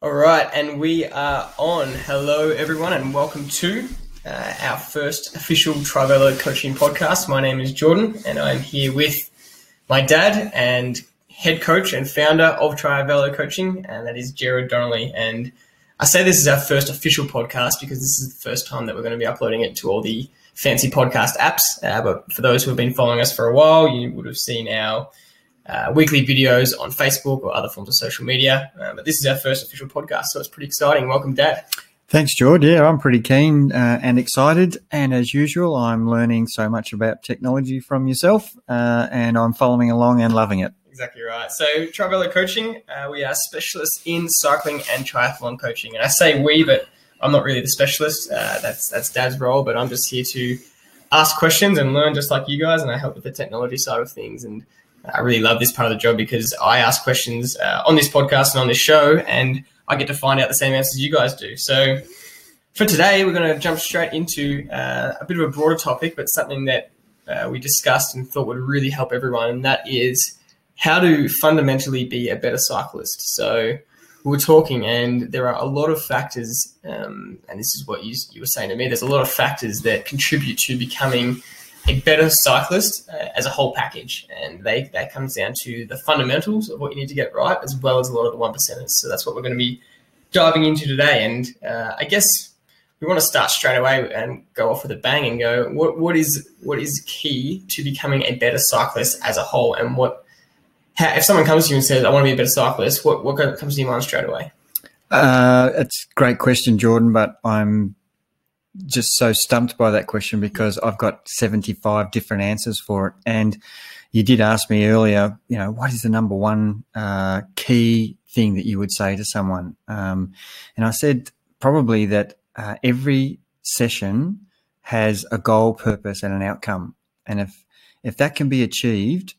All right, and we are on. Hello, everyone, and welcome to uh, our first official Trivelo coaching podcast. My name is Jordan, and I'm here with my dad and head coach and founder of Trivelo Coaching, and that is Jared Donnelly. And I say this is our first official podcast because this is the first time that we're going to be uploading it to all the fancy podcast apps. Uh, but for those who have been following us for a while, you would have seen our uh, weekly videos on Facebook or other forms of social media. Uh, but this is our first official podcast, so it's pretty exciting. Welcome, Dad. Thanks, George. Yeah, I'm pretty keen uh, and excited. And as usual, I'm learning so much about technology from yourself, uh, and I'm following along and loving it. Exactly right. So, Trivelo Coaching, uh, we are specialists in cycling and triathlon coaching. And I say we, but I'm not really the specialist. Uh, that's that's Dad's role, but I'm just here to ask questions and learn just like you guys, and I help with the technology side of things. And I really love this part of the job because I ask questions uh, on this podcast and on this show, and I get to find out the same answers you guys do. So for today, we're going to jump straight into uh, a bit of a broader topic, but something that uh, we discussed and thought would really help everyone, and that is how to fundamentally be a better cyclist. So we were talking, and there are a lot of factors, um, and this is what you, you were saying to me. There's a lot of factors that contribute to becoming a better cyclist uh, as a whole package, and they that comes down to the fundamentals of what you need to get right, as well as a lot of the one percenters. So that's what we're going to be diving into today. And uh, I guess we want to start straight away and go off with a bang and go what what is what is key to becoming a better cyclist as a whole, and what how, if someone comes to you and says I want to be a better cyclist, what what comes to your mind straight away? Uh, it's a great question, Jordan, but I'm just so stumped by that question because I've got 75 different answers for it. And you did ask me earlier, you know, what is the number one uh, key thing that you would say to someone? Um, and I said probably that uh, every session has a goal, purpose, and an outcome. And if if that can be achieved,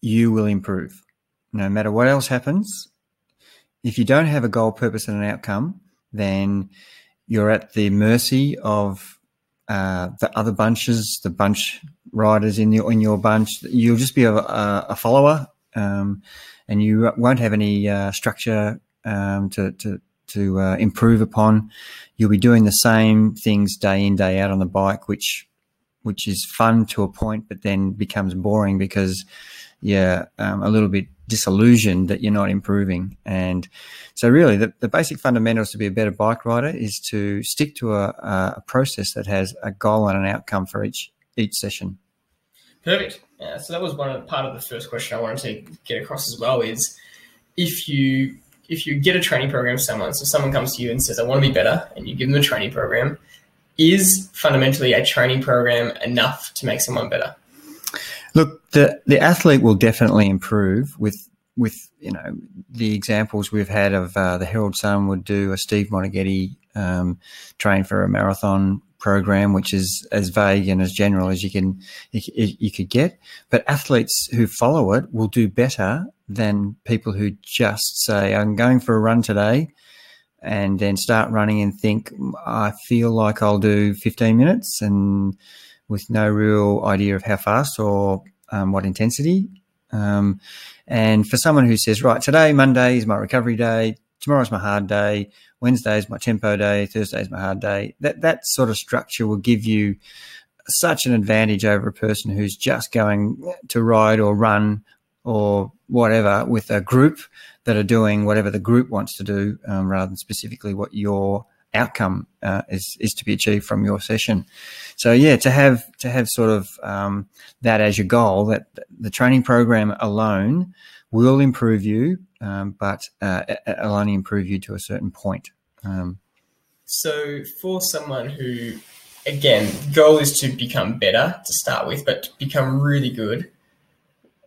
you will improve. No matter what else happens, if you don't have a goal, purpose, and an outcome, then you're at the mercy of uh, the other bunches, the bunch riders in your in your bunch. You'll just be a, a follower, um, and you won't have any uh, structure um, to to to uh, improve upon. You'll be doing the same things day in day out on the bike, which which is fun to a point, but then becomes boring because you're um, a little bit disillusioned that you're not improving. And so, really, the, the basic fundamentals to be a better bike rider is to stick to a, a process that has a goal and an outcome for each each session. Perfect. Uh, so that was one of, part of the first question I wanted to get across as well. Is if you if you get a training program someone, so someone comes to you and says, "I want to be better," and you give them a training program, is fundamentally a training program enough to make someone better? The the athlete will definitely improve with with you know the examples we've had of uh, the Herald Sun would do a Steve Moneghetti um, train for a marathon program, which is as vague and as general as you can you, you could get. But athletes who follow it will do better than people who just say, "I'm going for a run today." And then start running and think, I feel like I'll do 15 minutes and with no real idea of how fast or um, what intensity. Um, and for someone who says, right, today, Monday is my recovery day, tomorrow's my hard day, Wednesday is my tempo day, Thursday is my hard day, that, that sort of structure will give you such an advantage over a person who's just going to ride or run or whatever with a group that are doing whatever the group wants to do um, rather than specifically what your outcome uh, is is to be achieved from your session. So yeah, to have to have sort of um, that as your goal, that the training program alone will improve you, um, but uh, it'll only improve you to a certain point. Um, so for someone who, again, goal is to become better to start with, but to become really good.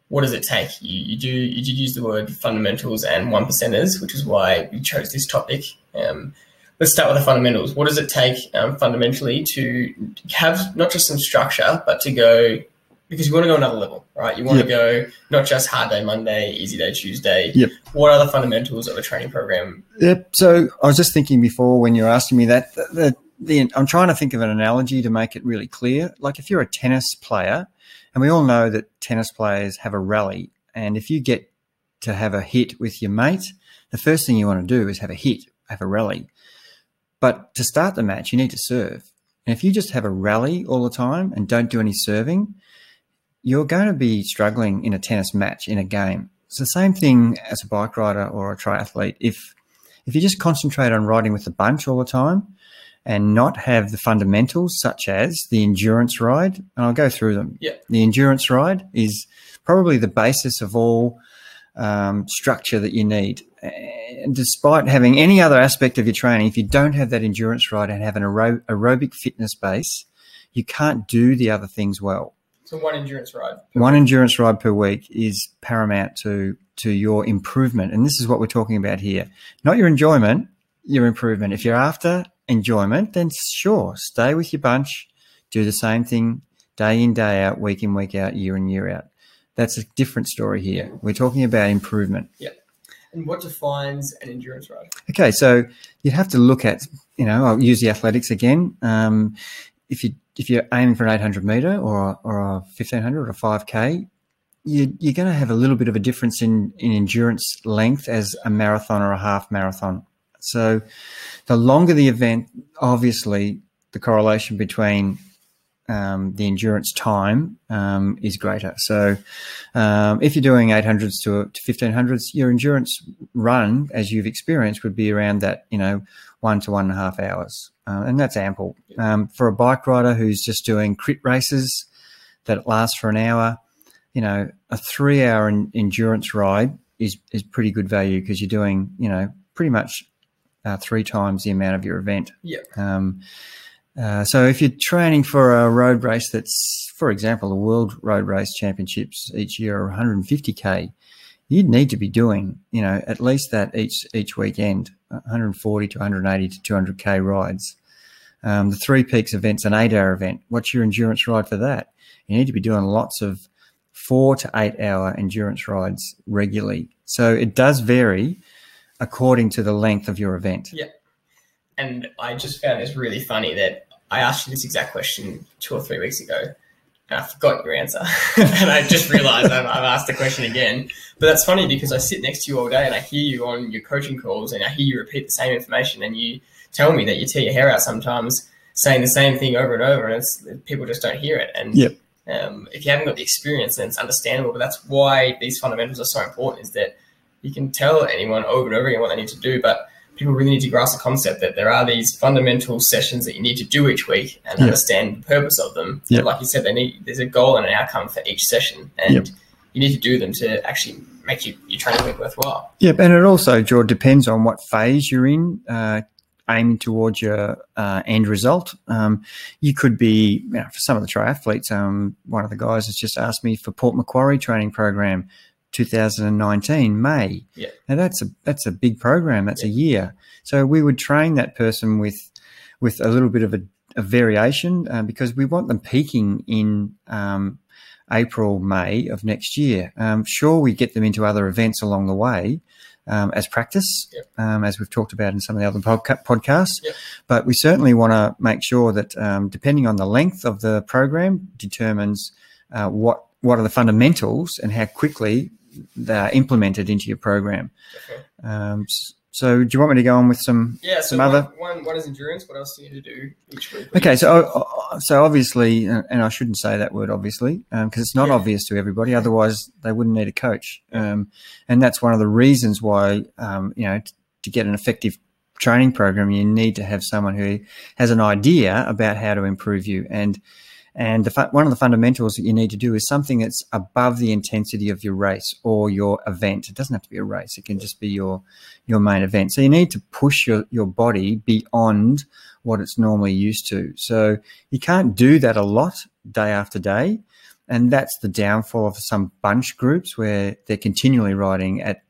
What does it take? You, you do you did use the word fundamentals and one percenters, which is why we chose this topic. Um, let's start with the fundamentals. What does it take um, fundamentally to have not just some structure, but to go because you want to go another level, right? You want yep. to go not just hard day Monday, easy day Tuesday. Yep. What are the fundamentals of a training program? Yep. So I was just thinking before when you're asking me that, the, the, I'm trying to think of an analogy to make it really clear. Like if you're a tennis player, and we all know that tennis players have a rally, and if you get to have a hit with your mate, the first thing you want to do is have a hit, have a rally. But to start the match, you need to serve. And if you just have a rally all the time and don't do any serving, you're going to be struggling in a tennis match in a game. It's the same thing as a bike rider or a triathlete. If if you just concentrate on riding with the bunch all the time and not have the fundamentals such as the endurance ride, and I'll go through them. Yeah. The endurance ride is probably the basis of all um, structure that you need. And despite having any other aspect of your training, if you don't have that endurance ride and have an aero- aerobic fitness base, you can't do the other things well. So one endurance ride. One endurance ride per week is paramount to to your improvement, and this is what we're talking about here. Not your enjoyment, your improvement. If you're after enjoyment, then sure, stay with your bunch, do the same thing day in day out, week in week out, year in year out. That's a different story here. We're talking about improvement. Yeah. And what defines an endurance ride? Okay, so you have to look at, you know, I'll use the athletics again. Um, if you if you're aiming for an 800 meter or a, or a 1500 or a 5k, you, you're going to have a little bit of a difference in in endurance length as a marathon or a half marathon. So, the longer the event, obviously, the correlation between um, the endurance time um, is greater. So, um, if you're doing 800s to, to 1500s, your endurance run, as you've experienced, would be around that, you know, one to one and a half hours. Uh, and that's ample. Um, for a bike rider who's just doing crit races that last for an hour, you know, a three hour in, endurance ride is, is pretty good value because you're doing, you know, pretty much uh, three times the amount of your event. Yeah. Um, uh, so if you're training for a road race that's, for example, the World Road Race Championships each year are 150k, you'd need to be doing, you know, at least that each each weekend, 140 to 180 to 200k rides. Um, the Three Peaks event's an eight-hour event. What's your endurance ride for that? You need to be doing lots of four to eight-hour endurance rides regularly. So it does vary according to the length of your event. Yeah. And I just found this really funny that I asked you this exact question two or three weeks ago, and I forgot your answer. and I just realized I've, I've, asked the question again. But that's funny because I sit next to you all day and I hear you on your coaching calls and I hear you repeat the same information and you tell me that you tear your hair out sometimes saying the same thing over and over and it's people just don't hear it. And yep. um, if you haven't got the experience, then it's understandable. But that's why these fundamentals are so important is that you can tell anyone over and over again what they need to do, but people really need to grasp the concept that there are these fundamental sessions that you need to do each week and yep. understand the purpose of them. Yep. Like you said, they need there's a goal and an outcome for each session, and yep. you need to do them to actually make you, your training week worthwhile. Yep, and it also, George, depends on what phase you're in. Uh, aiming towards your uh, end result. Um, you could be, you know, for some of the triathletes, um, one of the guys has just asked me for Port Macquarie training program 2019 May. Yeah. Now that's a that's a big program. That's yeah. a year. So we would train that person with with a little bit of a, a variation uh, because we want them peaking in um, April May of next year. Um, sure, we get them into other events along the way. Um, as practice, yep. Um, as we've talked about in some of the other podca- podcasts, yep. but we certainly want to make sure that um, depending on the length of the program determines uh, what what are the fundamentals and how quickly they are implemented into your program. Um, so, do you want me to go on with some yeah? So some other one, one, one is endurance. What else do you need to do each week? Okay, so so obviously, and I shouldn't say that word obviously because um, it's not Yeah. obvious to everybody. Otherwise, they wouldn't need a coach, um, and that's one of the reasons why um, you know t- to get an effective training program, you need to have someone who has an idea about how to improve you and. And the one of the fundamentals that you need to do is something that's above the intensity of your race or your event. It doesn't have to be a race; it can just be your your main event. So you need to push your your body beyond what it's normally used to. So you can't do that a lot day after day, and that's the downfall of some bunch groups where they're continually riding at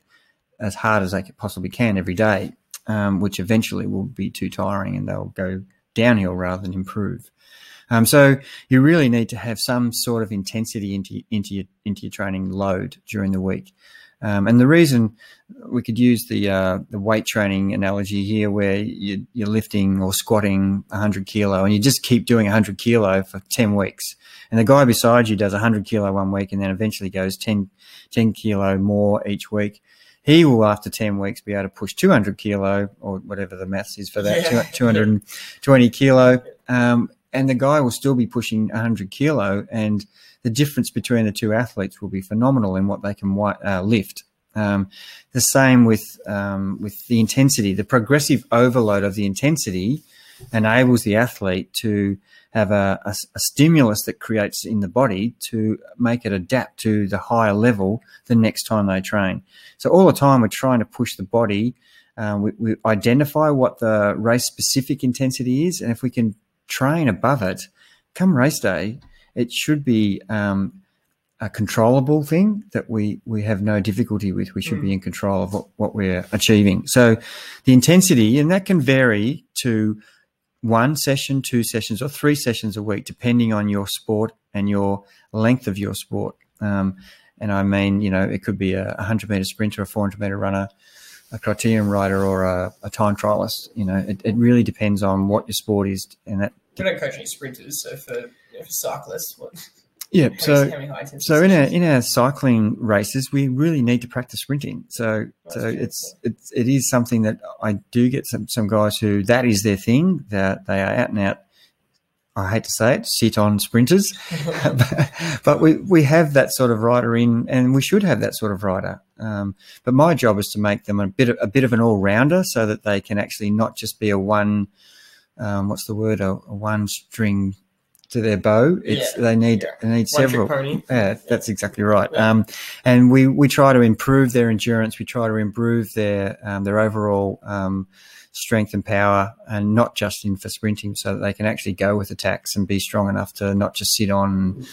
as hard as they possibly can every day, um, which eventually will be too tiring and they'll go downhill rather than improve. Um, so you really need to have some sort of intensity into into your into your training load during the week. Um, and the reason we could use the uh, the weight training analogy here, where you, you're lifting or squatting 100 kilo, and you just keep doing 100 kilo for 10 weeks, and the guy beside you does 100 kilo one week, and then eventually goes 10, 10 kilo more each week. He will, after 10 weeks, be able to push 200 kilo or whatever the maths is for that, Yeah. 220 kilo. Um, and the guy will still be pushing 100 kilo, and the difference between the two athletes will be phenomenal in what they can uh, lift. Um, the same with um, with the intensity. The progressive overload of the intensity enables the athlete to have a, a, a stimulus that creates in the body to make it adapt to the higher level the next time they train. So all the time we're trying to push the body. Um, we, we identify what the race specific intensity is, and if we can train above it, come race day, it should be um, a controllable thing that we we have no difficulty with. We should be in control of what, what we're achieving. So the intensity, and that can vary to one session, two sessions, or three sessions a week, depending on your sport and your length of your sport. Um, and I mean, you know, it could be a 100 meter sprinter, a 400 meter runner, a criterium rider, or a, a time trialist. You know, it, it really depends on what your sport is, and that We don't coach any sprinters, so for, you know, for cyclists, what, yeah. So many high intensity So in our in our cycling races, we really need to practice sprinting. So That's so true, it's it's it is something that I do get some some guys who that is their thing. That they are out and out. I hate to say it, sit on sprinters, but we we have that sort of rider in, and we should have that sort of rider. Um, but my job is to make them a bit of, a bit of an all rounder, so that they can actually not just be a one. Um, what's the word? A, a one string to their bow. It's Yeah, they need yeah. they need several. pony. Yeah, that's exactly right. Yeah. Um, and we, we try to improve their endurance. We try to improve their um, their overall um, strength and power, and not just in for sprinting, so that they can actually go with attacks and be strong enough to not just sit on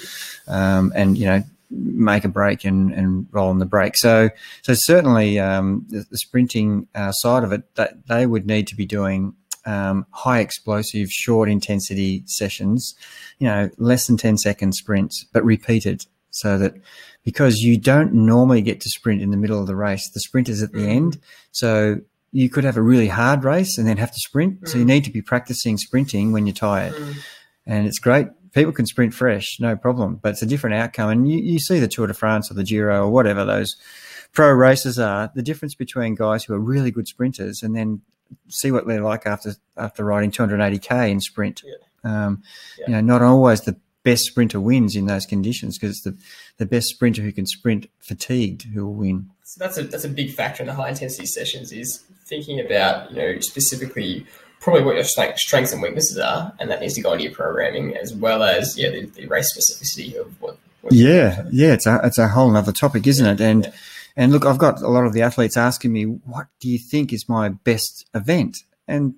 um, and you know make a break and, and roll on the brake. So so certainly um, the, the sprinting uh, side of it, that they would need to be doing. Um, high explosive, short intensity sessions, you know, less than 10 second sprints, but repeated so that because you don't normally get to sprint in the middle of the race, the sprint is at the Mhm. end. So you could have a really hard race and then have to sprint. So you Mhm. need to be practicing sprinting when you're tired. Mm. And it's great. People can sprint fresh, no problem, but it's a different outcome. And you, you see the Tour de France or the Giro or whatever those pro races are, the difference between guys who are really good sprinters and then see what they're like after after riding 280k in sprint. Um, Yeah. You know, not always the best sprinter wins in those conditions because it's the, the best sprinter who can sprint fatigued who will win. So that's a that's a big factor in the high intensity sessions is thinking about you know specifically probably what your strength, strengths and weaknesses are, and that needs to go into your programming as well as yeah the, the race specificity of what. what Yeah, yeah, it's a it's a whole other topic, isn't it? And Yeah. and look, I've got a lot of the athletes asking me, "What do you think is my best event?" And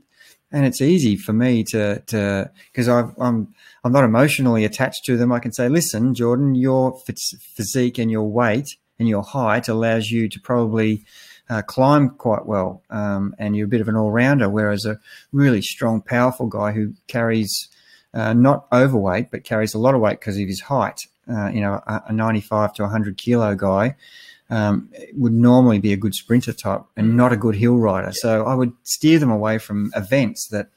and it's easy for me to to because I'm I'm not emotionally attached to them. I can say, "Listen, Jordan, your phys- physique and your weight and your height allows you to probably." Uh, climb quite well, um, and you're a bit of an all-rounder. Whereas a really strong, powerful guy who carries uh, not overweight but carries a lot of weight because of his height, uh, you know, a, a 95 to 100 kilo guy um, would normally be a good sprinter type and not a good hill rider. So I would steer them away from events that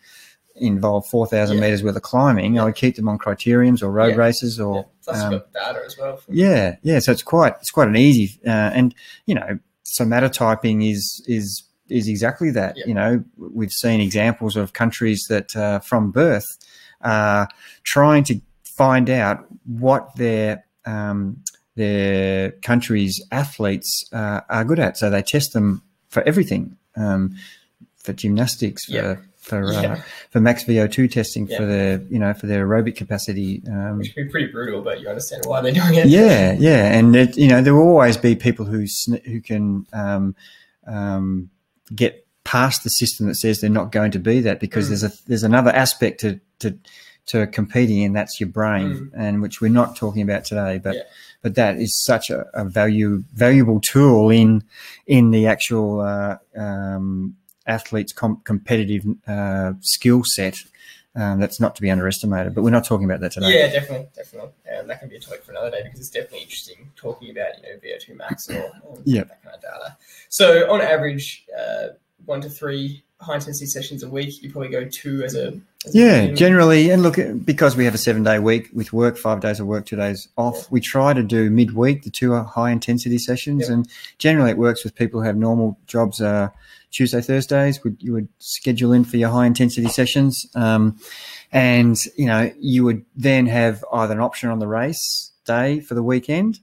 involve 4,000 Yeah. meters worth of climbing. I would keep them on criteriums or road Yeah. races Yeah. or. Plus um, data as well. yeah, yeah. So it's quite it's quite an easy uh, and you know somatotyping is is is exactly that. Yeah. You know, we've seen examples of countries that uh, from birth are trying to find out what their um, their country's athletes uh, are good at. So they test them for everything, um, for gymnastics, for Yeah. For uh, for max VO two testing, Yeah. for their you know for their aerobic capacity. Um, Which can be pretty brutal, but you understand why they're doing it. yeah, yeah, and it, you know there will always be people who who can um, um, get past the system that says they're not going to be that because Mm. there's a there's another aspect to to to competing and that's your brain Mm. and which we're not talking about today but Yeah. but that is such a, a value valuable tool in in the actual uh, um, athlete's com- competitive uh, skill set um, that's not to be underestimated. But we're not talking about that today. Yeah, definitely, definitely. And that can be a topic for another day because it's definitely interesting talking about you know VO2 max or um, Yep. that kind of data. So on average, uh, one to three high intensity sessions a week. You probably go two as a as Yeah, minimum. generally, and look, because we have a seven day week with work, five days of work, two days off, Yeah. we try to do midweek the two high intensity sessions. Yeah. And generally, it works with people who have normal jobs. Uh, Tuesday, Thursdays, would you would schedule in for your high intensity sessions, um, and you know you would then have either an option on the race day for the weekend,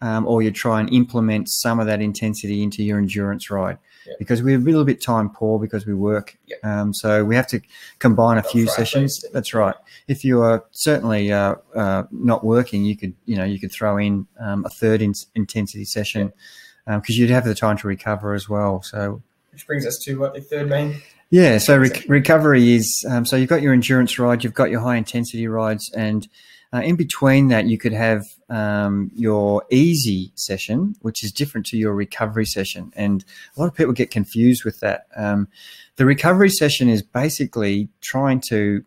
um, or you try and implement some of that intensity into your endurance ride. Yeah. Because we're a little bit time poor because we work, Yeah. um, so we have to combine a few sessions. That's right. If you are certainly uh, uh, not working, you could you know you could throw in um, a third in- intensity session because you'd have the time to recover as well. So which brings us to what the third main. yeah, so Section. recovery is um, so you've got your endurance ride, you've got your high intensity rides, and uh, in between that, you could have um, your easy session, which is different to your recovery session. And a lot of people get confused with that. Um, the recovery session is basically trying to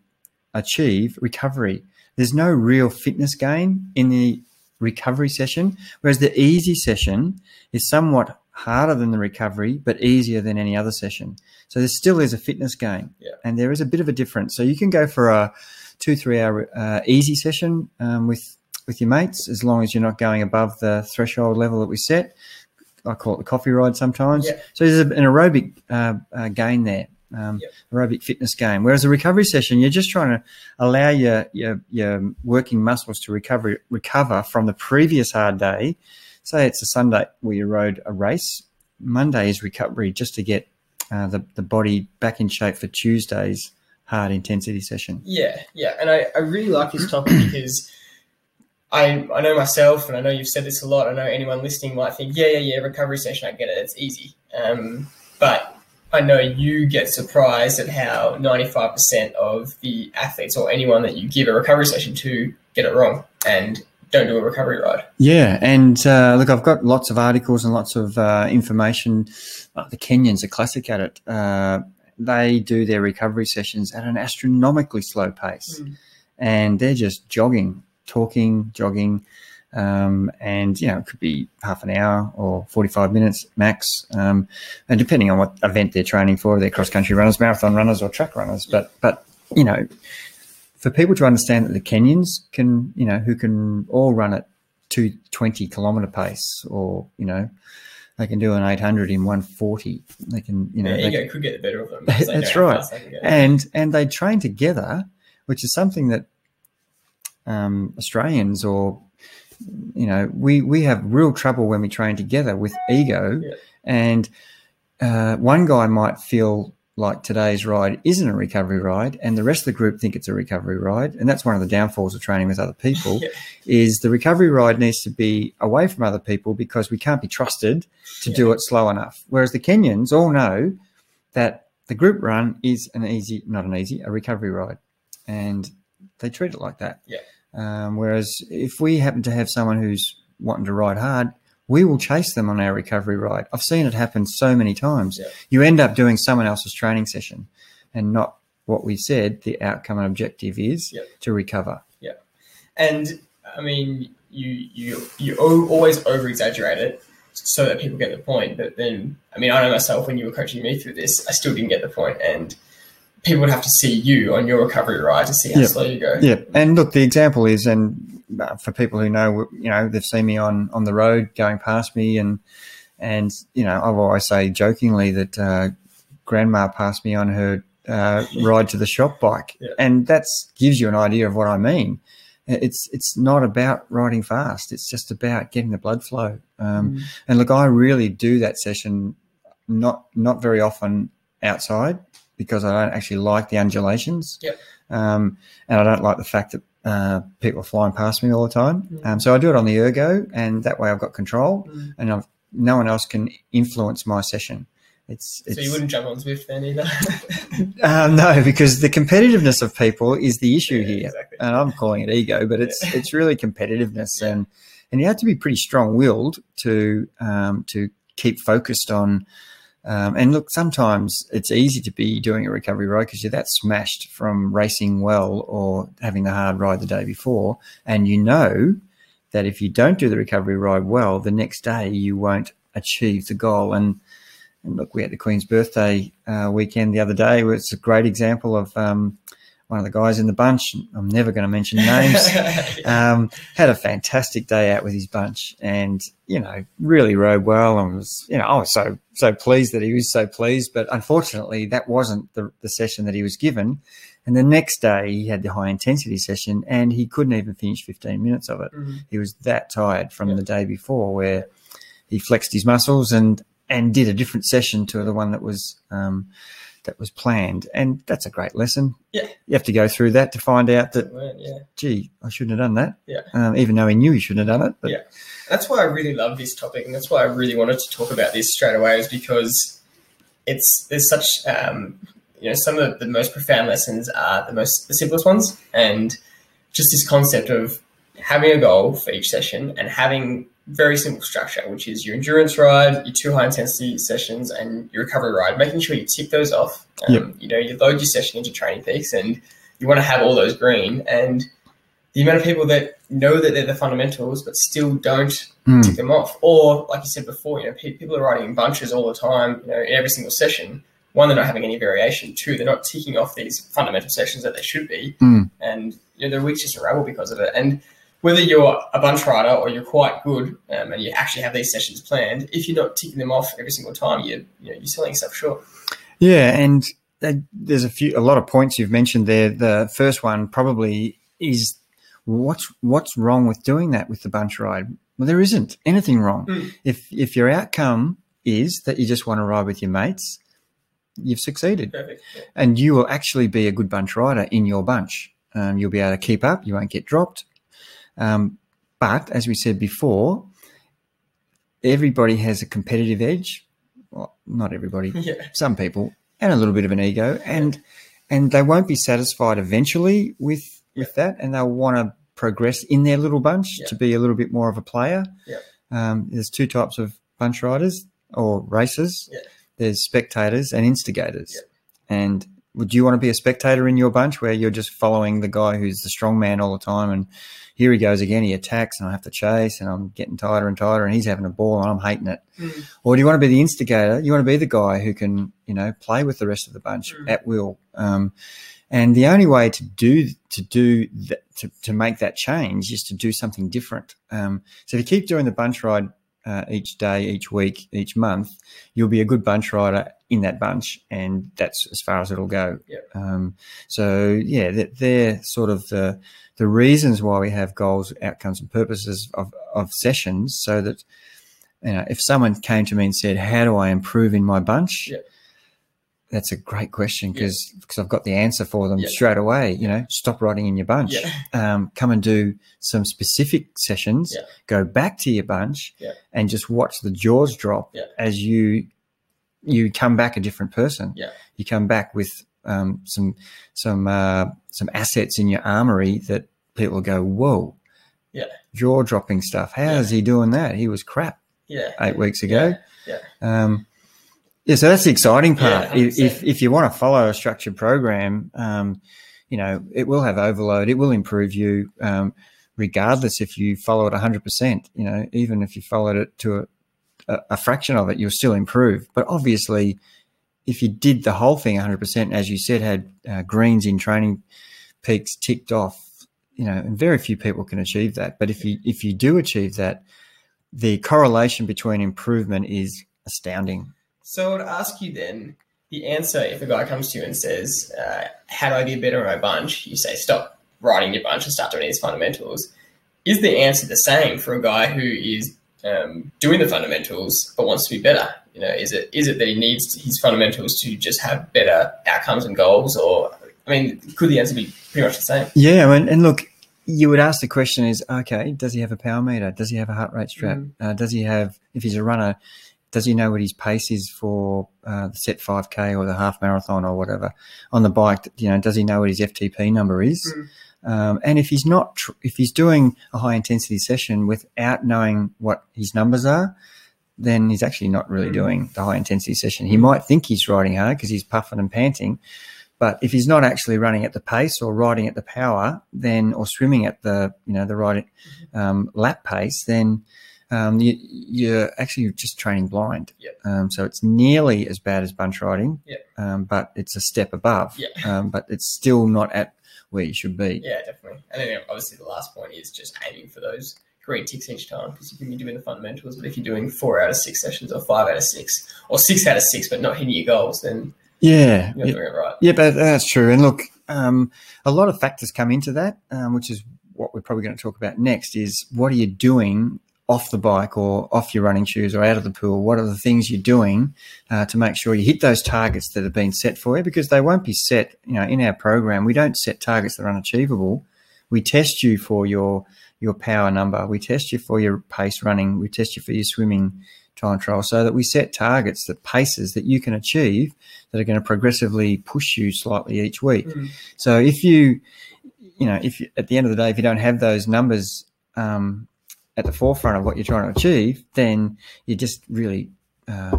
achieve recovery. There's no real fitness gain in the recovery session, whereas the easy session is somewhat harder than the recovery, but easier than any other session. So there still is a fitness gain, Yeah. and there is a bit of a difference. So you can go for a two, three hour uh, easy session um, with with your mates, as long as you're not going above the threshold level that we set. I call it the coffee ride sometimes. Yeah. So there's an aerobic uh, uh, gain there, um, Yep. aerobic fitness gain. Whereas a recovery session, you're just trying to allow your, your your working muscles to recover recover from the previous hard day. Say it's a Sunday where you rode a race. Monday is recovery just to get uh, the the body back in shape for Tuesday's hard intensity session. Yeah, yeah, and I, I really like this topic because I I know myself, and I know you've said this a lot. I know anyone listening might think, yeah, yeah, yeah, recovery session, I get it, it's easy. Um, but I know you get surprised at how ninety five percent of the athletes or anyone that you give a recovery session to get it wrong and don't do a recovery ride. Yeah, and uh, look, I've got lots of articles and lots of uh, information. Uh, the Kenyans are classic at it. Uh, they do their recovery sessions at an astronomically slow pace, Mm. and they're just jogging, talking, jogging, um, and you know it could be half an hour or forty-five minutes max, um, and depending on what event they're training for, they're cross-country runners, marathon runners, or track runners. But but you know, for people to understand that the Kenyans can, you know, who can all run at 220 kilometer pace or, you know, they can do an 800 in 140. They can, you know, Yeah, ego could get the better of them. they That's right. and and they train together, which is something that um, Australians or you know we we have real trouble when we train together with ego, Yeah. and uh, one guy might feel like today's ride isn't a recovery ride, and the rest of the group think it's a recovery ride, and that's one of the downfalls of training with other people. Yeah. Is the recovery ride needs to be away from other people because we can't be trusted to do it slow enough. Whereas the Kenyans all know that the group run is an easy, not an easy, a recovery ride, and they treat it like that. Yeah. Um, whereas if we happen to have someone who's wanting to ride hard, we will chase them on our recovery ride. I've seen it happen so many times. Yeah. You end up doing someone else's training session, and not what we said the outcome and objective is Yeah. to recover. Yeah. And I mean, you you you o- always over exaggerate it so that people get the point. But then, I mean, I know myself when you were coaching me through this, I still didn't get the point, and people would have to see you on your recovery ride to see how Yeah. slow you go. Yeah, and look, the example is, and for people who know, you know, they've seen me on on the road going past me, and and you know, I've always say jokingly that uh, Grandma passed me on her uh, ride to the shop bike, Yeah. and that gives you an idea of what I mean. It's it's not about riding fast; it's just about getting the blood flow. Um, Mm. and look, I really do that session not not very often outside because I don't actually like the undulations. Yep. Um, and I don't like the fact that uh, people are flying past me all the time. Mm. Um, so I do it on the ergo, and that way I've got control, Mm. and I've, no one else can influence my session. It's, it's So you wouldn't jump on Zwift then either. um, no, because the competitiveness of people is the issue Yeah, here exactly. and I'm calling it ego, but it's Yeah. it's really competitiveness, Yeah. and and you have to be pretty strong willed to um, to keep focused on Um, and look, sometimes it's easy to be doing a recovery ride because you're that smashed from racing well or having the hard ride the day before, and you know that if you don't do the recovery ride well, the next day you won't achieve the goal. And, and look, we had the Queen's birthday uh, weekend the other day. It's a great example of um, one of the guys in the bunch. I'm never going to mention names. um, had a fantastic day out with his bunch, and you know, really rode well. And was, you know, I was so so pleased that he was so pleased. But unfortunately, that wasn't the, the session that he was given. And the next day, he had the high intensity session, and he couldn't even finish 15 minutes of it. Mm-hmm. He was that tired from yeah. the day before, where he flexed his muscles and and did a different session to the one that was. Um, that was planned. And that's a great lesson. Yeah. You have to go through that to find out that, yeah. gee, I shouldn't have done that. Yeah. Um, even though he knew he shouldn't have done it. But. Yeah. That's why I really love this topic. And that's why I really wanted to talk about this straight away is because it's, there's such, um, you know, some of the most profound lessons are the most, the simplest ones. And just this concept of having a goal for each session and having very simple structure, which is your endurance ride, your two high intensity sessions, and your recovery ride. Making sure you tick those off. Um, yep. You know, you load your session into TrainingPeaks, and you want to have all those green. And the amount of people that know that they're the fundamentals but still don't mm. tick them off, or like you said before, you know, people are riding in bunches all the time. You know, in every single session. One, they're not having any variation. Two, they're not ticking off these fundamental sessions that they should be, mm. and you know, their weeks just a unravel because of it. And whether you're a bunch rider or you're quite good um, and you actually have these sessions planned, if you're not ticking them off every single time, you're, you know, you're selling yourself short. Yeah, and there's a few, a lot of points you've mentioned there. The first one probably is what's what's wrong with doing that with the bunch ride? Well, there isn't anything wrong. Mm. If if your outcome is that you just want to ride with your mates, you've succeeded, Perfect. and you will actually be a good bunch rider in your bunch. Um, you'll be able to keep up. You won't get dropped. Um, but as we said before, everybody has a competitive edge. Well, not everybody, yeah. some people, and a little bit of an ego, and and they won't be satisfied eventually with yeah. with that, and they'll want to progress in their little bunch yeah. to be a little bit more of a player. Yeah. Um, there's two types of bunch riders or racers. Yeah. There's spectators and instigators, and would you want to be a spectator in your bunch where you're just following the guy who's the strong man all the time and here he goes again he attacks and i have to chase and i'm getting tighter and tighter and he's having a ball and i'm hating it mm. or do you want to be the instigator you want to be the guy who can you know play with the rest of the bunch mm. at will um, and the only way to do to do that to, to make that change is to do something different um, so if you keep doing the bunch ride uh, each day, each week, each month, you'll be a good bunch rider in that bunch, and that's as far as it'll go. Yep. Um, so yeah, they're, they're, sort of the the reasons why we have goals, outcomes, and purposes of, of sessions, so that you know if someone came to me and said, "How do I improve in my bunch?" Yep. That's a great question because because I've got the answer for them Yep. straight away. You know, stop riding in your bunch. Yeah. Um, come and do some specific sessions. Go back to your bunch and just watch the jaws drop as you you come back a different person. Yeah. You come back with um, some some uh, some assets in your armory that people go, "Whoa, Yeah. jaw dropping stuff. How Yeah. is he doing that? He was crap Yeah. eight weeks ago." Yeah. Um, yeah, so that's the exciting part. if, if if you want to follow a structured program, um, you know it will have overload. It will improve you, um, regardless if you follow it hundred percent. You know, even if you followed it to a, a fraction of it, you'll still improve. But obviously, if you did the whole thing hundred percent, as you said, had uh, greens in training peaks ticked off, you know, and very few people can achieve that. But if you if you do achieve that, the correlation between improvement is astounding. So I would ask you then the answer if a guy comes to you and says, uh, How do I be better in my bunch? You say, Stop riding your bunch and start doing these fundamentals. Is the answer the same for a guy who is um, doing the fundamentals but wants to be better? You know, is it is it that he needs his fundamentals to just have better outcomes and goals, or I mean, could the answer be pretty much the same? Yeah, I mean, and look, you would ask the question: Is okay? Does he have a power meter? Does he have a heart rate strap? Mm. Uh, does he have? If he's a runner, does he know what his pace is for uh, the set five k or the half marathon or whatever on the bike? You know, does he know what his FTP number is? Mm. Um, and if he's not, tr- if he's doing a high intensity session without knowing what his numbers are, then he's actually not really doing the high intensity session. He might think he's riding hard because he's puffing and panting, but if he's not actually running at the pace or riding at the power, then or swimming at the you know the right um, lap pace, then um, you, you're actually just training blind. Yep. Um, so it's nearly as bad as bunch riding, Yep. um, but it's a step above. Yeah. Um, but it's still not at where you should be. Yeah, definitely. And then obviously the last point is just aiming for those green ticks each time because you can be doing the fundamentals, but if you're doing four out of six sessions or five out of six or six out of six but not hitting your goals, then Yeah. you're yeah. doing it right. Yeah, but that's true. And look, um, a lot of factors come into that, um, which is what we're probably going to talk about next. Is what are you doing off the bike or off your running shoes or out of the pool? What are the things you're doing uh, to make sure you hit those targets that have been set for you? Because they won't be set. You know, in our program, we don't set targets that are unachievable. We test you for your your power number. We test you for your pace running. We test you for your swimming time trial, so that we set targets that paces that you can achieve that are going to progressively push you slightly each week. Mm. So if you, you know, if you, at the end of the day, if you don't have those numbers um, at the forefront of what you're trying to achieve, then you're just really, uh,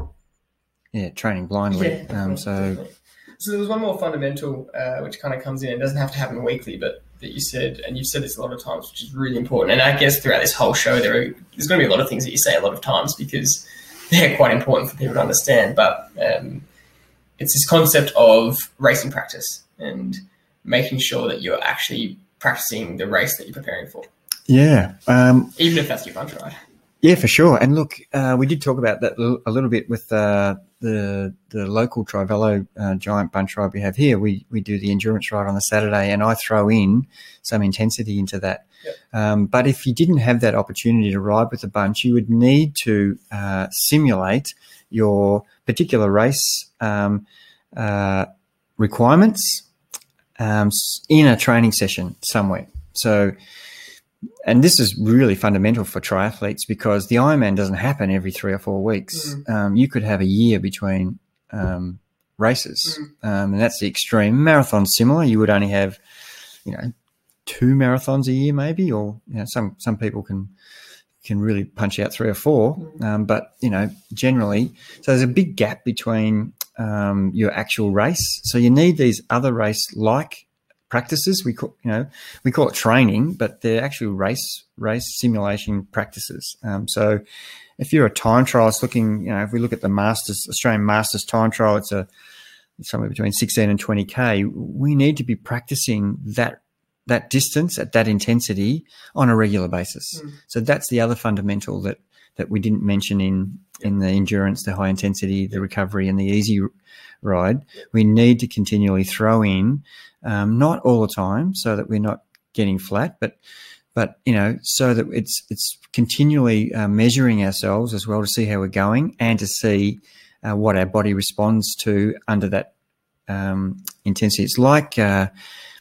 yeah, training blindly. Yeah, um, so definitely. so there was one more fundamental uh, which kind of comes in. It doesn't have to happen weekly, but that you said, and you've said this a lot of times, which is really important. And I guess throughout this whole show, there are, there's going to be a lot of things that you say a lot of times because they're quite important for people to understand. But um, it's this concept of racing practice and making sure that you're actually practicing the race that you're preparing for, yeah, um, even if that's your bunch ride. Yeah, for sure. And look, uh, we did talk about that a little bit with uh, the the local Trivelo uh, giant bunch ride we have here. We we do the endurance ride on the Saturday, and I throw in some intensity into that. Yep. Um, but if you didn't have that opportunity to ride with the bunch, you would need to uh, simulate your particular race um, uh, requirements um, in a training session somewhere. So and this is really fundamental for triathletes because the Ironman doesn't happen every three or four weeks. Um, you could have a year between um, races, um, and that's the extreme. Marathon similar. You would only have, you know, two marathons a year, maybe, or you know, some some people can can really punch out three or four. Um, but you know, generally, so there's a big gap between um, your actual race. So you need these other race like practices. We call you know we call it training, but they're actually race race simulation practices. Um, so if you're a time trialist looking, you know, if we look at the Masters Australian Masters time trial, it's a somewhere between 16 and 20k. We need to be practicing that that distance at that intensity on a regular basis. Mm. So that's the other fundamental that that we didn't mention in in the endurance, the high intensity, the recovery, and the easy ride. We need to continually throw in, um, not all the time, so that we're not getting flat, but but you know, so that it's it's continually uh, measuring ourselves as well to see how we're going and to see uh, what our body responds to under that um, intensity. It's like uh,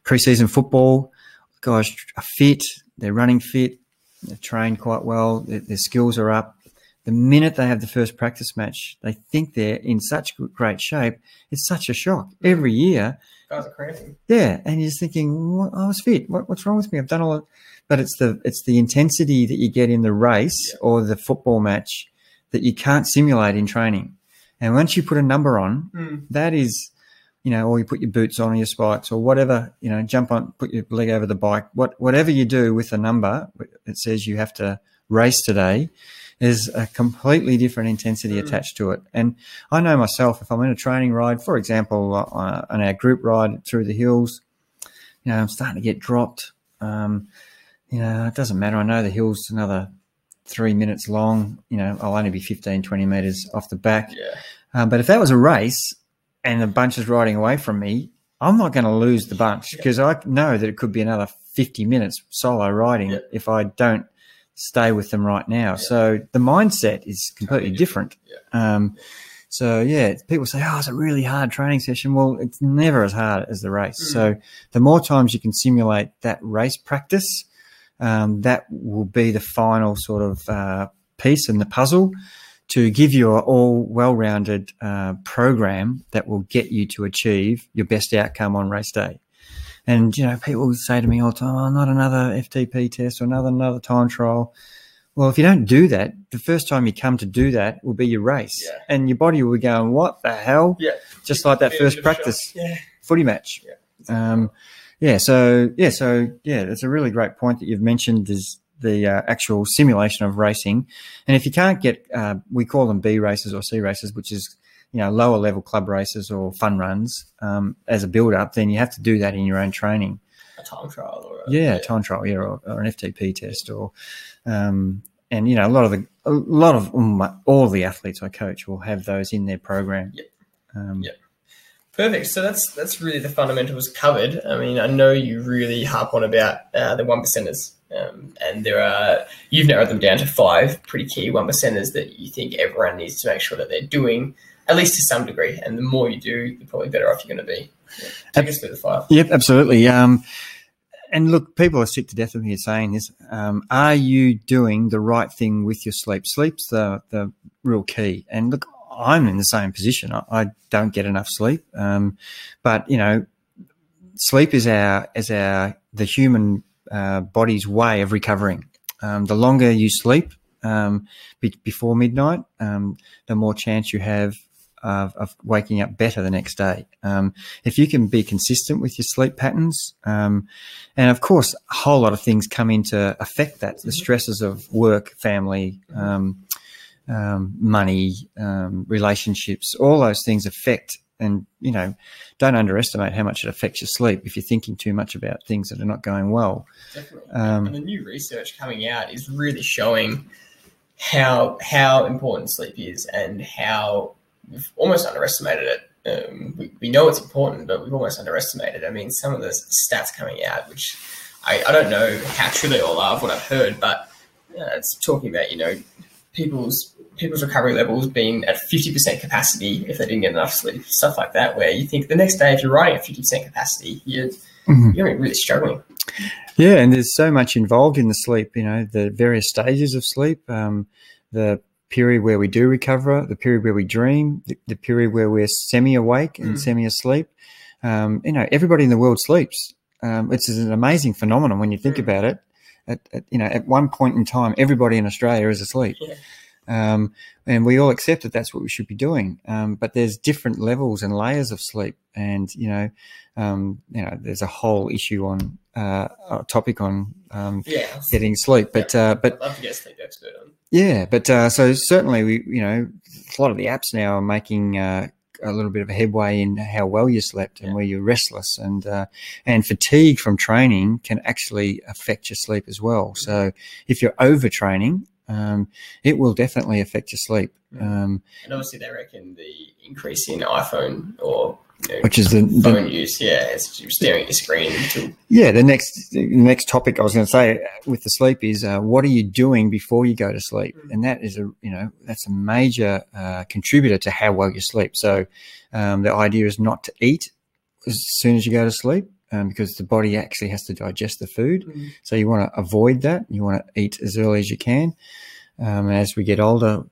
preseason football. Guys are fit, they're running fit, they've trained quite well, their, their skills are up. The minute they have the first practice match, they think they're in such great shape. It's such a shock every year. Guys are cramping. Yeah, and you're just thinking, what, I was fit. What, what's wrong with me? I've done all. Of, but it's the it's the intensity that you get in the race Yeah. or the football match that you can't simulate in training. And once you put a number on, Mm. that is, you know, or you put your boots on or your spikes or whatever, you know, jump on, put your leg over the bike, what whatever you do with a number it says you have to race today, is a completely different intensity Mm. attached to it. And I know myself, if I'm in a training ride, for example, uh, on our group ride through the hills, you know, I'm starting to get dropped. Um, you know, it doesn't matter. I know the hill's another three minutes long. You know, I'll only be 15, 20 meters off the back. Yeah. Um, but if that was a race and the bunch is riding away from me, I'm not going to lose the bunch Yeah. because I know that it could be another 50 minutes solo riding Yeah. if I don't stay with them right now. So the mindset is completely Totally different. Yeah. Um, so yeah, people say, "Oh, it's a really hard training session." Well, it's never as hard as the race. Mm. So the more times you can simulate that race practice, um, that will be the final sort of uh, piece in the puzzle to give you a all well-rounded uh, program that will get you to achieve your best outcome on race day. And you know, people say to me all the time, "Oh, not another FTP test or another another time trial." Well, if you don't do that, the first time you come to do that will be your race, Yeah. and your body will be going, "What the hell?" Yeah. Just like that first of a shock. practice Yeah. footy match. Yeah. Um, yeah. So yeah. So yeah, that's a really great point that you've mentioned. Is the uh, actual simulation of racing, and if you can't get, uh, we call them B races or C races, which is you know lower level club races or fun runs um, as a build up, then you have to do that in your own training. A time trial or a, Yeah, time trial, yeah, or, or an FTP test, or um, and you know a lot of the a lot of all the athletes I coach will have those in their program. Yep. Um, Yep. Perfect. So that's that's really the fundamentals covered. I mean, I know you really harp on about uh, the one percenters, um, and there are you've narrowed them down to five pretty key one percenters that you think everyone needs to make sure that they're doing at least to some degree. And the more you do, the probably better off you're going to be. Yeah. Take us through the five. Yep, absolutely. Um, and look, people are sick to death of me saying this. Um, are you doing the right thing with your sleep? Sleep's the the real key. And look, I'm in the same position. I, I don't get enough sleep, um, but you know, sleep is our is our the human uh, body's way of recovering. Um, the longer you sleep um, be, before midnight, um, the more chance you have of, of waking up better the next day. Um, if you can be consistent with your sleep patterns, um, and of course, a whole lot of things come into affect that the stresses of work, family, um, um, money, um, relationships, all those things affect. And you know, don't underestimate how much it affects your sleep if you're thinking too much about things that are not going well. Definitely. Um, and the new research coming out is really showing how how important sleep is and how we've almost underestimated it. Um, we, we know it's important, but we've almost underestimated. it. I mean, some of the stats coming out, which I, I don't know how true they all are of what I've heard, but uh, it's talking about you know people's people's recovery levels being at fifty percent capacity if they didn't get enough sleep, stuff like that. Where you think the next day if you're riding at fifty percent capacity, you're Mhm. you're really struggling. Yeah, and there's so much involved in the sleep. You know, the various stages of sleep, um, the period where we do recover, the period where we dream, the, the period where we're semi-awake and Mm. semi-asleep. Um, you know, everybody in the world sleeps. Um, it's an amazing phenomenon when you think Mm. about it. At, at, you know, at one point in time, everybody in Australia is asleep. Yeah. Um, and we all accept that that's what we should be doing. Um, but there's different levels and layers of sleep, and you know, um, you know, there's a whole issue on uh, a topic on um, Yeah. getting sleep. But uh, but to get sleep expert on. yeah, but uh, so certainly we, you know, a lot of the apps now are making uh, a little bit of a headway in how well you slept and Yeah. where you're restless and uh, and fatigue from training can actually affect your sleep as well. So if you're overtraining, um, it will definitely affect your sleep. Mm. Um, And obviously, they reckon the increase in iPhone or you know, which is the, the phone use, yeah, it's staring at your screen until yeah the next the next topic I was going to say with the sleep is uh, what are you doing before you go to sleep, Mm. and that is a you know that's a major uh, contributor to how well you sleep. So um, the idea is not to eat as soon as you go to sleep. Um, because the body actually has to digest the food, so you want to avoid that. You want to eat as early as you can. Um, as we get older,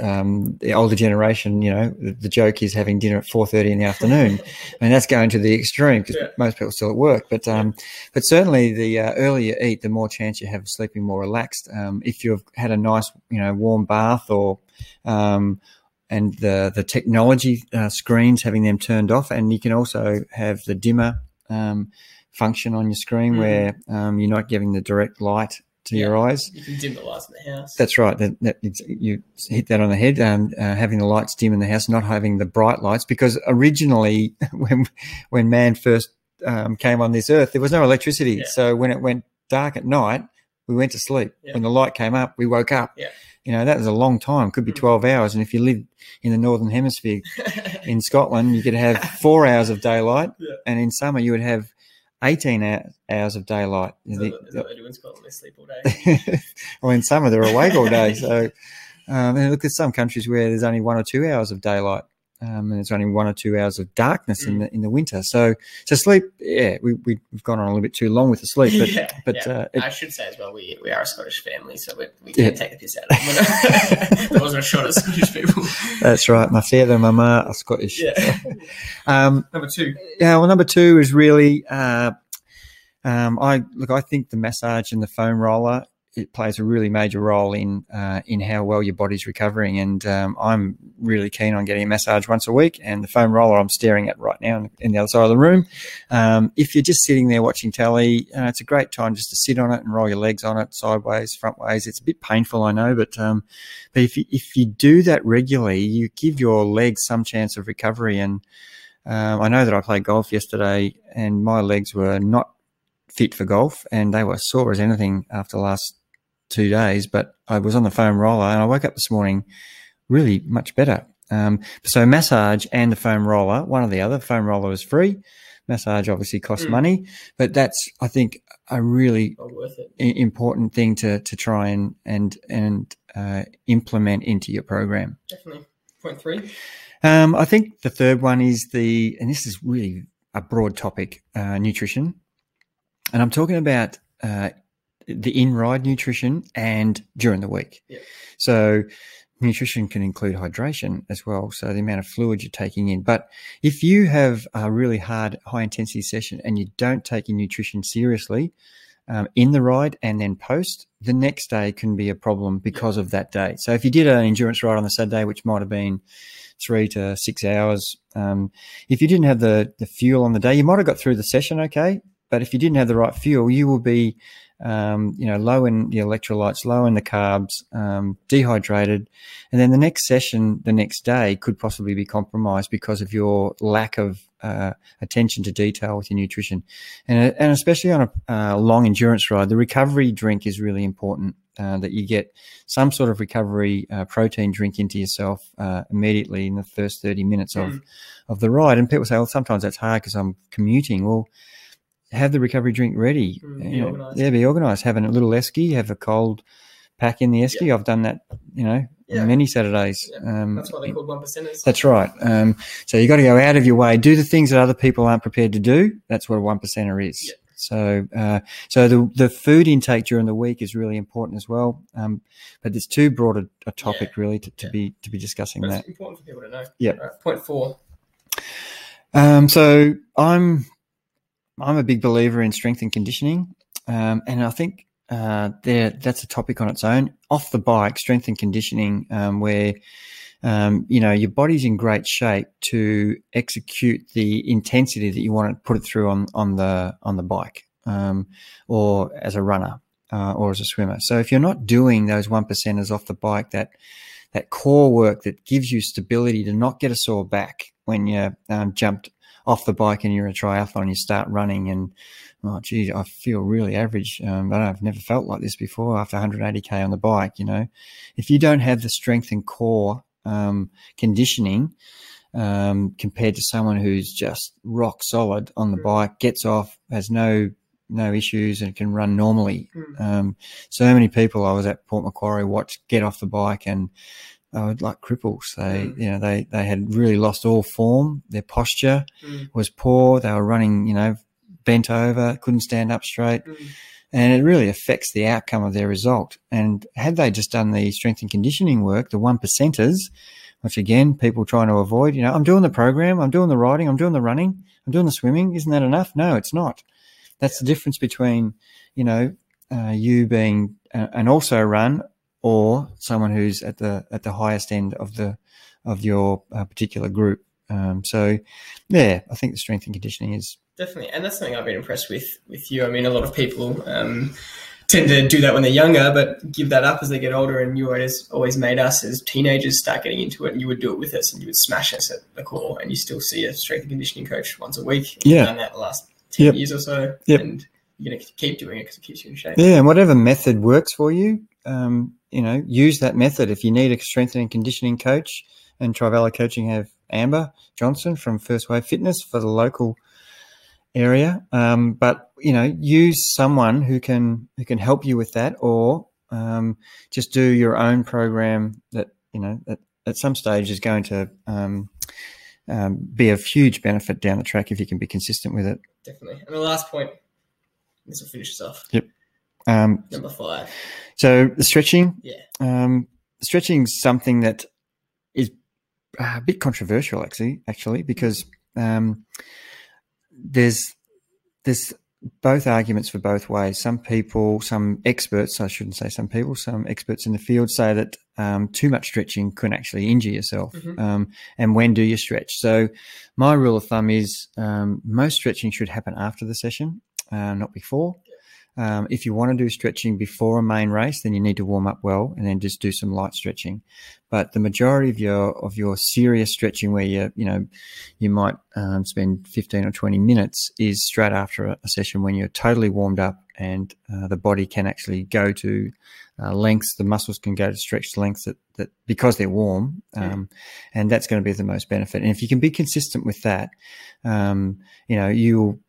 um, the older generation, you know, the, the joke is having dinner at four thirty in the afternoon. I mean, that's going to the extreme because Yeah. most people are still at work. But um, but certainly, the uh, earlier you eat, the more chance you have of sleeping more relaxed. Um, if you've had a nice, you know, warm bath or um, and the the technology uh, screens having them turned off, and you can also have the dimmer um, function on your screen Mhm. where um, you're not giving the direct light to your eyes. you can dim the lights in the house. That's right. That, that it's, you hit that on the head. Um, uh, having the lights dim in the house, not having the bright lights, because originally, when when man first um, came on this earth, there was no electricity. Yeah. So when it went dark at night, we went to sleep. Yeah. When the light came up, we woke up. Yeah. You know that was a long time. Could be Mm. twelve hours. And if you live in the northern hemisphere in Scotland, you could have four hours of daylight, Yeah. and in summer you would have eighteen hours of daylight. Is that- is that what they do in Scotland? They sleep all day. well, in summer they're awake all day. So, um, and look at some countries where there's only one or two hours of daylight, um, and there's only one or two hours of darkness in the in the winter. So, so sleep, yeah, we, we we've gone on a little bit too long with the sleep, but yeah, but yeah. uh, it, I should say as well, we, we are a Scottish family, so we, we Yeah. can take the piss out of them. that wasn't a shot at Scottish people. that's right. My father and my ma are Scottish. Yeah. Um, Number two. yeah. Well, number two is really, uh, um, I look. I think the massage and the foam roller it plays a really major role in uh, in how well your body's recovering. And um, I'm really keen on getting a massage once a week. And the foam roller I'm staring at right now in the other side of the room. Um, if you're just sitting there watching telly, uh, it's a great time just to sit on it and roll your legs on it sideways, front ways. It's a bit painful, I know, but um, but if you, if you do that regularly, you give your legs some chance of recovery. And um, I know that I played golf yesterday, and my legs were not fit for golf, and they were sore as anything after last two days. But I was on the foam roller, and I woke up this morning really much better. Um, so massage and the foam roller, one or the other. Foam roller is free. Massage obviously costs Mm. money, but that's I think a really important thing to to try and and and uh, implement into your program. Definitely. Point three. Um, I think the third one is the, and this is really a broad topic, uh, nutrition. And I'm talking about uh, the in ride nutrition and during the week. Yeah. So, nutrition can include hydration as well. So, the amount of fluid you're taking in. But if you have a really hard, high intensity session and you don't take your nutrition seriously, um, in the ride and then post, the next day can be a problem because of that day. So if you did an endurance ride on the Saturday, which might have been three to six hours, um, if you didn't have the, the fuel on the day, you might have got through the session okay. But if you didn't have the right fuel, you will be, um, you know, low in the electrolytes, low in the carbs, um, dehydrated, and then the next session, the next day, could possibly be compromised because of your lack of uh, attention to detail with your nutrition, and and especially on a uh, long endurance ride, the recovery drink is really important. Uh, that you get some sort of recovery uh, protein drink into yourself uh, immediately in the first thirty minutes of Mm. of the ride. And people say, "Well, sometimes that's hard because I'm commuting." Well, have the recovery drink ready. Mm, You be know, organised. yeah, be organised. Having a little esky. Have a cold pack in the esky. I've done that. You know, Yeah. many Saturdays. Yeah. Um, That's why they're called one percenters. that's right. Um, so you got to go out of your way, do the things that other people aren't prepared to do. That's what a one percenter is. Yeah. So, uh, so the the food intake during the week is really important as well. Um, but it's too broad a, a topic really to, to Yeah. be to be discussing that. important for people to know. Yeah. Right, point four. Um, so I'm I'm a big believer in strength and conditioning, um, and I think uh, there that's a topic on its own. Off the bike, strength and conditioning, um, where um, you know your body's in great shape to execute the intensity that you want to put it through on on the on the bike, um, or as a runner, uh, or as a swimmer. So if you're not doing those one percenters off the bike, that that core work that gives you stability to not get a sore back when you um, jumped off the bike and you're a triathlon, you start running and oh geez, I feel really average. Um, but I've never felt like this before after 180k on the bike. You know, if you don't have the strength and core um, conditioning um, compared to someone who's just rock solid on the Mm. bike, gets off, has no no issues and can run normally. Mm. Um, so many people I was at Port Macquarie watched get off the bike and were like cripples. They, Mm. you know, they, they had really lost all form. Their posture Mm. was poor. They were running, you know, bent over, couldn't stand up straight. Mm. And it really affects the outcome of their result. And had they just done the strength and conditioning work, the one percenters, which again, people trying to avoid, you know, I'm doing the program, I'm doing the riding, I'm doing the running, I'm doing the swimming. Isn't that enough? No, it's not. That's the difference between, you know, uh, you being uh, an also run or someone who's at the at the highest end of the of your uh, particular group. Um, so, yeah, I think the strength and conditioning is Definitely, and that's something I've been impressed with with you. I mean, a lot of people um, tend to do that when they're younger, but give that up as they get older. And you always always made us as teenagers start getting into it, and you would do it with us, and you would smash us at the core, and you still see a strength and conditioning coach once a week. You've Yeah. done that the last ten Yep. years or so, Yep. and you're going to keep doing it because it keeps you in shape. Yeah, and whatever method works for you, um, you know, use that method. If you need a strength and conditioning coach, and Trivella Coaching have Amber Johnson from First Wave Fitness for the local area. Um, but you know, use someone who can who can help you with that, or um, just do your own program that you know that at some stage is going to um, um, be of huge benefit down the track if you can be consistent with it. Definitely. And the last point, this will finish us off. Um, Number five. So the stretching, Yeah. um, stretching is something that is a bit controversial, actually, actually, because um, there's there's both arguments for both ways. Some people, some experts, I shouldn't say some people, some experts in the field say that um, too much stretching can actually injure yourself. Mm-hmm. Um, and when do you stretch? So, my rule of thumb is um, most stretching should happen after the session, uh, not before. Um, if you want to do stretching before a main race, then you need to warm up well and then just do some light stretching. But the majority of your of your serious stretching, where you you know you might um, spend fifteen or twenty minutes, is straight after a, session when you're totally warmed up and uh, the body can actually go to uh, lengths. The muscles can go to stretched lengths that, that because they're warm, um, and that's going to be the most benefit. And if you can be consistent with that, um, you know you'll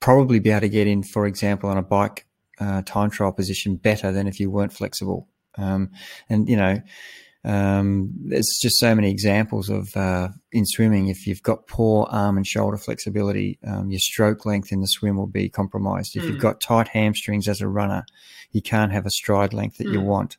probably be able to get in, for example, on a bike uh, time trial position better than if you weren't flexible. Um, and you know, um, there's just so many examples of uh, in swimming. If you've got poor arm and shoulder flexibility, um, your stroke length in the swim will be compromised. If mm. you've hmm. got tight hamstrings as a runner, you can't have a stride length that mm. you hmm. want.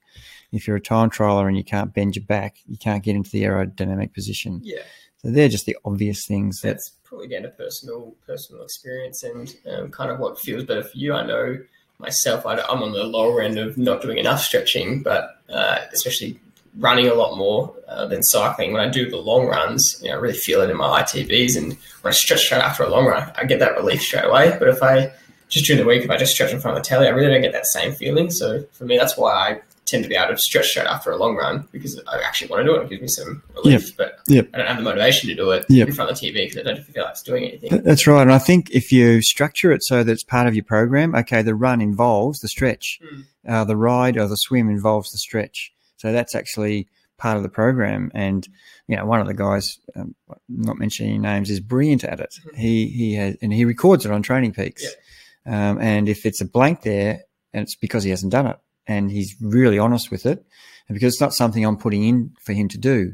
If you're a time trialer and you can't bend your back, you can't get into the aerodynamic position. Yeah. So they're just the obvious things. That, That's probably down to personal personal experience and um, kind of what feels better for you. I know myself, I, am on the lower end of not doing enough stretching, but uh, especially running a lot more uh, than cycling. When I do the long runs, you know, I really feel it in my ITBs, and when I stretch straight after a long run, I get that relief straight away. But if I just during the week, if I just stretch in front of the telly, I really don't get that same feeling. So for me, that's why I tend to be able to stretch straight after a long run because I actually want to do it. It gives me some relief, yep. but yep. I don't have the motivation to do it yep. in front of the TV because I don't feel like it's doing anything. That's right. And I think if you structure it so that it's part of your program, okay, the run involves the stretch, mm. uh, the ride or the swim involves the stretch. So that's actually part of the program. And, you know, one of the guys, um, not mentioning names, is brilliant at it. Mm-hmm. He, he has, and he records it on TrainingPeaks. Um, and if it's a blank there, and it's because he hasn't done it and he's really honest with it, and because it's not something I'm putting in for him to do.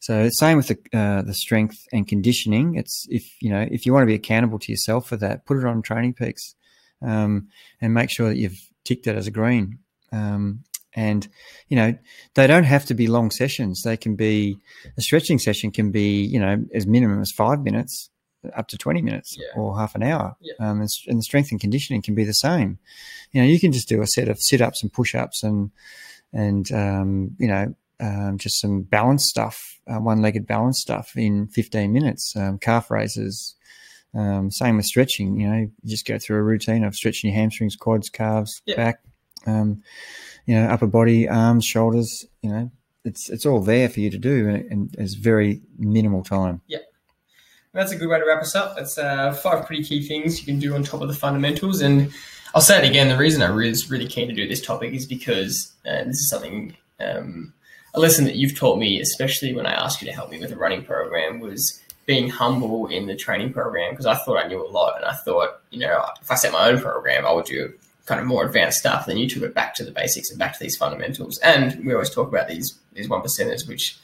So same with the uh, the strength and conditioning. It's if you know if you want to be accountable to yourself for that, put it on TrainingPeaks, um, and make sure that you've ticked it as a green. Um, and you know they don't have to be long sessions. They can be a stretching session can be you know as minimum as five minutes up to 20 minutes yeah. or half an hour. Yeah. Um, and, and, the strength and conditioning can be the same. You know, you can just do a set of sit ups and push ups and, and, um, you know, um, just some balance stuff, uh, one legged balance stuff in 15 minutes, um, calf raises. Um, same with stretching, you know, you just go through a routine of stretching your hamstrings, quads, calves, yeah. back, um, you know, upper body, arms, shoulders, you know, it's, it's all there for you to do and, and it's very minimal time. Yeah that's a good way to wrap us up. That's uh, five pretty key things you can do on top of the fundamentals. And I'll say it again: the reason I was really keen to do this topic is because uh, this is something um, a lesson that you've taught me, especially when I asked you to help me with a running program, was being humble in the training program because I thought I knew a lot, and I thought, you know, if I set my own program, I would do kind of more advanced stuff. Then you took it back to the basics and back to these fundamentals. And we always talk about these these one percenters, which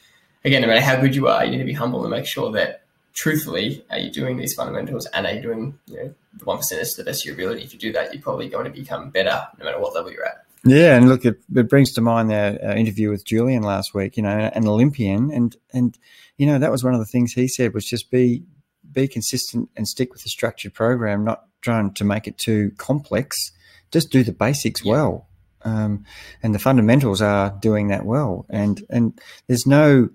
again, no matter how good you are, you need to be humble and make sure that truthfully, are you doing these fundamentals and are you doing you know, the one percent to the best of your ability? If you do that, you're probably going to become better no matter what level you're at. Yeah, and look, it, it brings to mind our, interview with Julian last week. You know, an Olympian, and and you know that was one of the things he said was just be be consistent and stick with the structured program, not trying to make it too complex. Just do the basics yeah. well, um, and the fundamentals are doing that well. And and there's no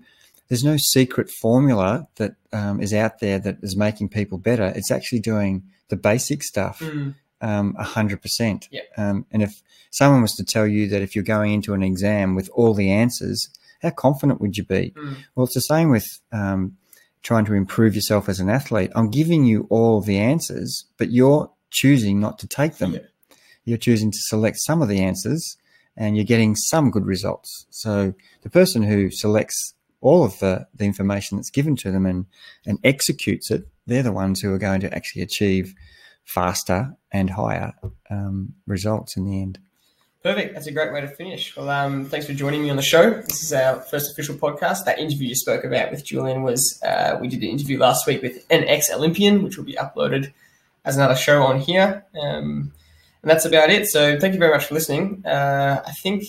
there's no secret formula that um, is out there that is making people better. It's actually doing the basic stuff mm. um, 100%. Yeah. Um, and if someone was to tell you that if you're going into an exam with all the answers, how confident would you be? Mm. Well, it's the same with um, trying to improve yourself as an athlete. I'm giving you all the answers, but you're choosing not to take them. Yeah. You're choosing to select some of the answers and you're getting some good results. So the person who selects all of the, the information that's given to them and, and executes it, they're the ones who are going to actually achieve faster and higher um, results in the end. Perfect. That's a great way to finish. Well, um, thanks for joining me on the show. This is our first official podcast. That interview you spoke about with Julian was uh, we did an interview last week with an ex Olympian, which will be uploaded as another show on here. Um, and that's about it. So thank you very much for listening. Uh, I think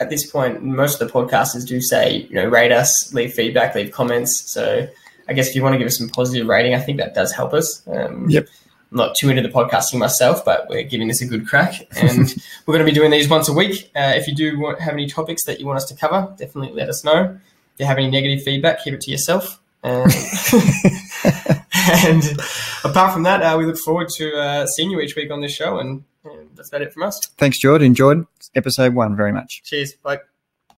at this point, most of the podcasters do say, you know, rate us, leave feedback, leave comments. So I guess if you want to give us some positive rating, I think that does help us. Um, yep. I'm not too into the podcasting myself, but we're giving this a good crack, and we're going to be doing these once a week. Uh, if you do want, have any topics that you want us to cover, definitely let us know. If you have any negative feedback, keep it to yourself. Um, and apart from that, uh, we look forward to uh, seeing you each week on this show, and, and that's about it from us. Thanks, George. Enjoyed episode one very much. Cheers. Bye.